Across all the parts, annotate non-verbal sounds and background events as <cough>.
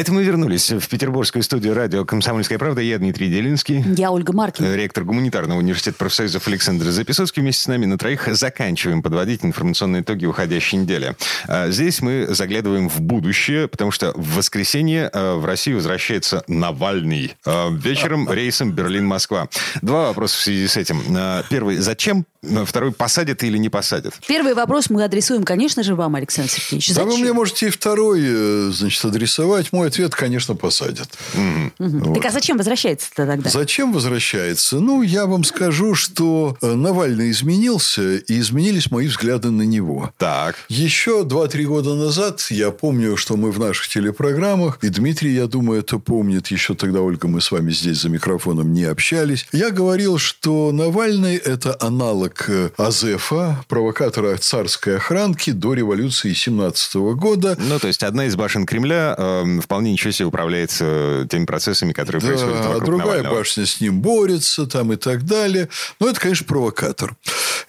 Это мы вернулись в петербургскую студию радио «Комсомольская правда». Я Дмитрий Делинский. Я Ольга Маркин. Ректор гуманитарного университета профсоюзов Александр Записовский. Вместе с нами на троих заканчиваем подводить информационные итоги уходящей недели. А, здесь мы заглядываем в будущее, потому что в воскресенье а, в Россию возвращается Навальный. А, вечером <laughs> рейсом Берлин-Москва. Два вопроса в связи с этим. Первый. Зачем? Второй. Посадят или не посадят? Первый вопрос мы адресуем, конечно же, вам, Александр Сергеевич. Зачем? Да вы мне можете и второй, э, значит, адресовать. Мой ответ, конечно, посадят. Угу. Вот. Так а зачем возвращается-то тогда? Зачем возвращается? Ну, я вам скажу, что э, Навальный изменился, и изменились мои взгляды на него. Так. Еще 2-3 года назад я помню, что мы в наших телепрограммах, и Дмитрий, я думаю, это помнит, еще тогда, Ольга, мы с вами здесь за микрофоном не общались. Я говорил, что Навальный – это аналог э, Азефа, провокатора царской охранки до революции 17 года. Ну, то есть, одна из башен Кремля э, вполне вполне ничего себе управляется теми процессами, которые да, происходят вокруг другая Навального. башня с ним борется там и так далее. Но это, конечно, провокатор.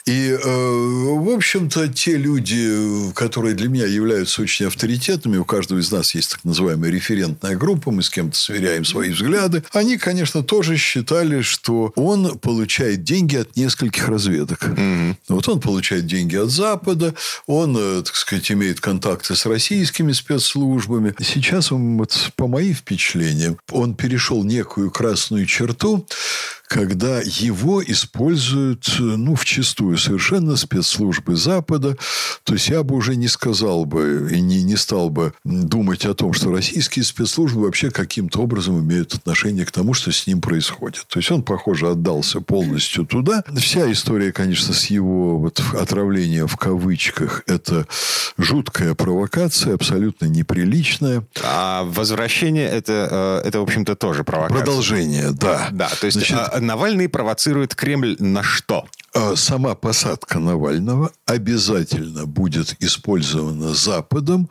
И, э, в общем-то, те люди, которые для меня являются очень авторитетными, у каждого из нас есть так называемая референтная группа, мы с кем-то сверяем свои взгляды, они, конечно, тоже считали, что он получает деньги от нескольких разведок. Mm-hmm. Вот он получает деньги от Запада, он, э, так сказать, имеет контакты с российскими спецслужбами. Сейчас он вот по моим впечатлениям, он перешел некую красную черту, когда его используют, ну, в чистую совершенно спецслужбы Запада. То есть, я бы уже не сказал бы и не, не стал бы думать о том, что российские спецслужбы вообще каким-то образом имеют отношение к тому, что с ним происходит. То есть, он, похоже, отдался полностью туда. Вся история, конечно, с его вот отравлением в кавычках, это жуткая провокация, абсолютно неприличная. А возвращение это, э, это в общем-то, тоже провокация. Продолжение, да. Да, то есть Значит, а, Навальный провоцирует Кремль на что? А сама посадка Навального обязательно будет использована Западом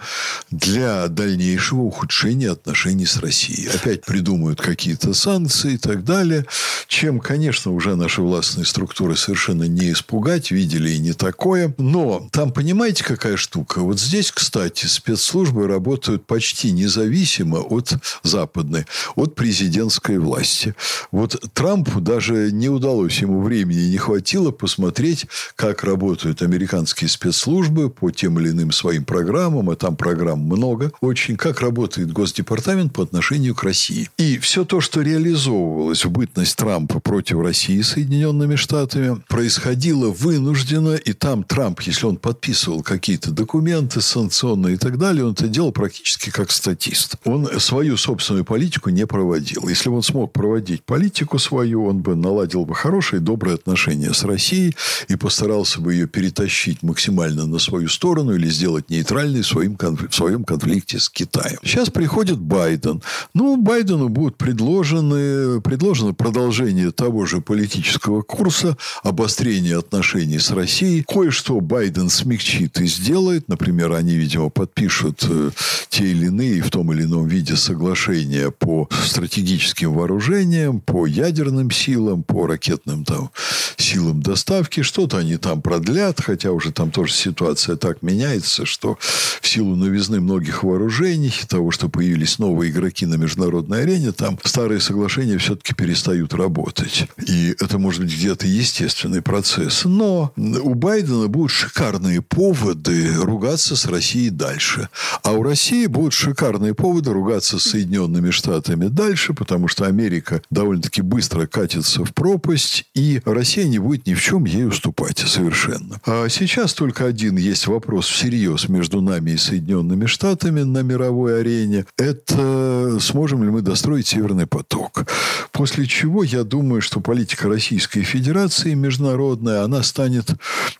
для дальнейшего ухудшения отношений с Россией. Опять придумают какие-то санкции и так далее, чем, конечно, уже наши властные структуры совершенно не испугать, видели и не такое. Но там, понимаете, какая штука? Вот здесь, кстати, спецслужбы работают почти независимо от западной, от президентской власти. Вот Трампу даже не удалось, ему времени не хватило посмотреть, как работают американские спецслужбы по тем или иным своим программам, а там программ много очень, как работает Госдепартамент по отношению к России. И все то, что реализовывалось в бытность Трампа против России Соединенными Штатами, происходило вынужденно, и там Трамп, если он подписывал какие-то документы санкционные и так далее, он это делал практически как статист. Он свою собственную политику не проводил. Если бы он смог проводить политику свою, он бы наладил бы хорошие, добрые отношения с Россией и постарался бы ее перетащить максимально на свою сторону или сделать нейтральной в, своим, в своем конфликте с Китаем. Сейчас приходит Байден. Ну, Байдену будут предложены, предложено продолжение того же политического курса, обострение отношений с Россией. Кое-что Байден смягчит и сделает. Например, они, видимо, подпишут э, те или иные в том или ином виде соглашения по стратегическим вооружениям, по ядерным силам, по ракетным там, силам доставки. Что-то они там продлят, хотя уже там тоже ситуация так меняется, что в силу новизны многих вооружений, того, что появились новые игроки на международной арене, там старые соглашения все-таки перестают работать. И это может быть где-то естественный процесс. Но у Байдена будут шикарные поводы ругаться с Россией дальше. А у России будут шикарные поводы ругаться с Соединенными Штатами дальше, потому что Америка довольно-таки быстро катится в пропасть, и Россия не будет ни в чем ей уступать совершенно. А сейчас только один есть вопрос всерьез между нами и Соединенными Штатами на мировой арене. Это сможем ли мы достроить Северный поток. После чего я думаю, что политика Российской Федерации международная, она станет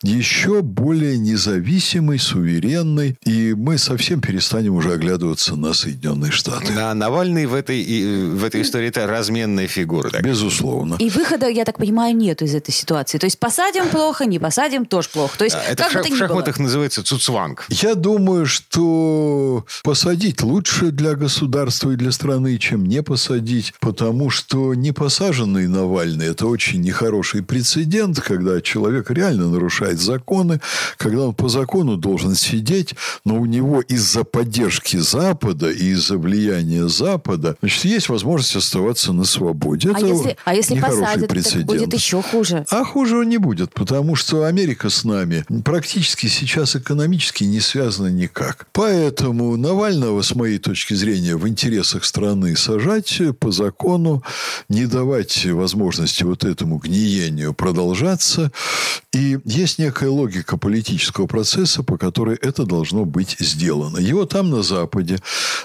еще более независимой, суверенной, и мы совсем перестанем уже оглядываться на Соединенные Штаты. А Навальный в этой, в этой истории это разменная фигура. Так? Безусловно. Безусловно. И выхода, я так понимаю, нет из этой ситуации. То есть посадим плохо, не посадим тоже плохо. То есть, это как в, бы то в шахматах было. называется цуцванг. Я думаю, что посадить лучше для государства и для страны, чем не посадить, потому что не посаженный Навальный – это очень нехороший прецедент, когда человек реально нарушает законы, когда он по закону должен сидеть, но у него из-за поддержки Запада и из-за влияния Запада, значит, есть возможность оставаться на свободе. А это если, а если посадят, прецедент. будет еще хуже. А хуже он не будет, потому что Америка с нами практически сейчас экономически не связана никак. Поэтому Навального, с моей точки зрения, в интересах страны сажать по закону, не давать возможности вот этому гниению продолжаться. И есть некая логика политического процесса, по которой это должно быть сделано. Его там на Западе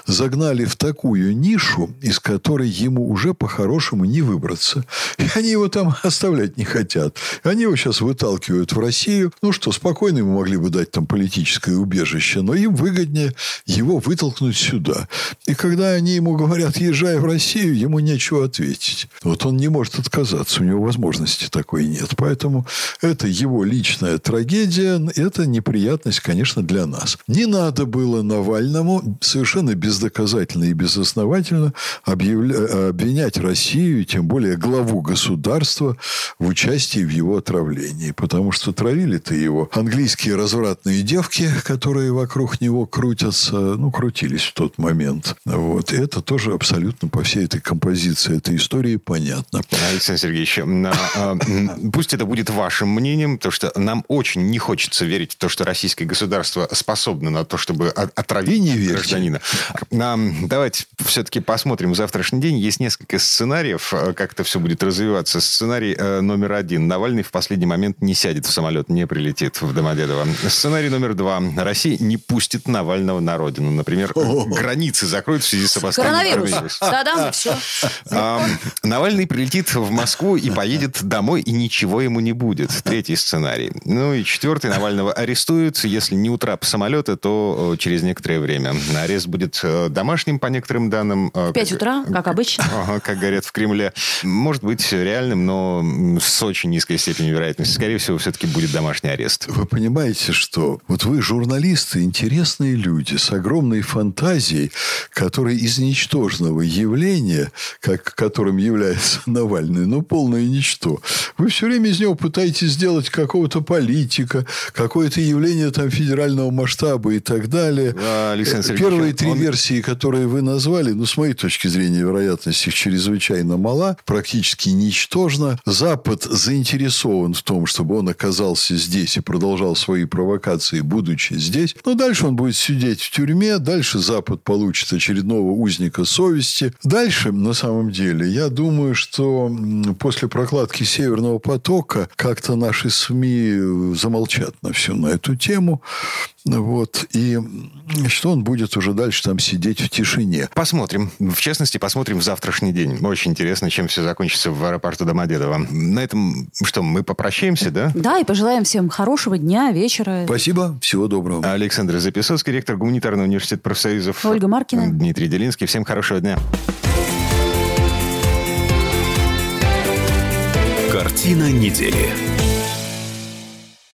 загнали в такую нишу, из которой ему уже по-хорошему не выбраться. И они его там <laughs> оставлять не хотят. Они его сейчас выталкивают в Россию. Ну что, спокойно ему могли бы дать там политическое убежище, но им выгоднее его вытолкнуть сюда. И когда они ему говорят, езжай в Россию, ему нечего ответить. Вот он не может отказаться, у него возможности такой нет. Поэтому это его личная трагедия, это неприятность, конечно, для нас. Не надо было Навальному совершенно бездоказательно и безосновательно объявля... обвинять Россию, тем более главу государства, в участии в его отравлении. Потому что травили-то его английские развратные девки, которые вокруг него крутятся, ну, крутились в тот момент. Вот. И это тоже абсолютно по всей этой композиции этой истории понятно. Александр Сергеевич, а, пусть это будет вашим мнением, потому что нам очень не хочется верить в то, что российское государство способно на то, чтобы отравить не гражданина. Давайте все-таки посмотрим завтрашний день. Есть несколько сценариев, э, как это все будет развиваться. Сценарий э, номер один. Навальный в последний момент не сядет в самолет, не прилетит в Домодедово. Сценарий номер два. Россия не пустит Навального на родину. Например, границы закроют в связи с обострением. Да-да, все. Навальный прилетит в Москву и поедет домой, и ничего ему не будет. Третий сценарий. Ну и четвертый. Навального арестуют. Если не утрап самолета, то э, через некоторое время. Арест будет э, домашним, по некоторым данным. В 5 утра, как обычно. Как говорят в Кремле. Может быть реальным, но с очень низкой степенью вероятности. Скорее всего, все-таки будет домашний арест. Вы понимаете, что вот вы журналисты, интересные люди с огромной фантазией, которые из ничтожного явления, как, которым является <laughs> Навальный, ну, полное ничто. Вы все время из него пытаетесь сделать какого-то политика, какое-то явление там федерального масштаба и так далее. Александр Первые три он... версии, которые вы назвали, ну, с моей точки зрения, вероятность их чрезвычайно мала, практически ничтожна. Запад заинтересован в том, чтобы он оказался здесь и продолжал свои провокации, будучи здесь. Но дальше он будет сидеть в тюрьме, дальше Запад получит очередного узника совести. Дальше, на самом деле, я думаю, что после прокладки Северного потока как-то наши СМИ замолчат на всю на эту тему. Вот. И что он будет уже дальше там сидеть в тишине. Посмотрим. В частности, посмотрим в завтрашний день. Очень интересно, чем все закончится в аэропорту Домодедово. На этом что, мы попрощаемся, да? Да, и пожелаем всем хорошего дня, вечера. Спасибо. Всего доброго. Александр Записовский, ректор Гуманитарного университета профсоюзов. Ольга Маркина. Дмитрий Делинский. Всем хорошего дня. Картина недели.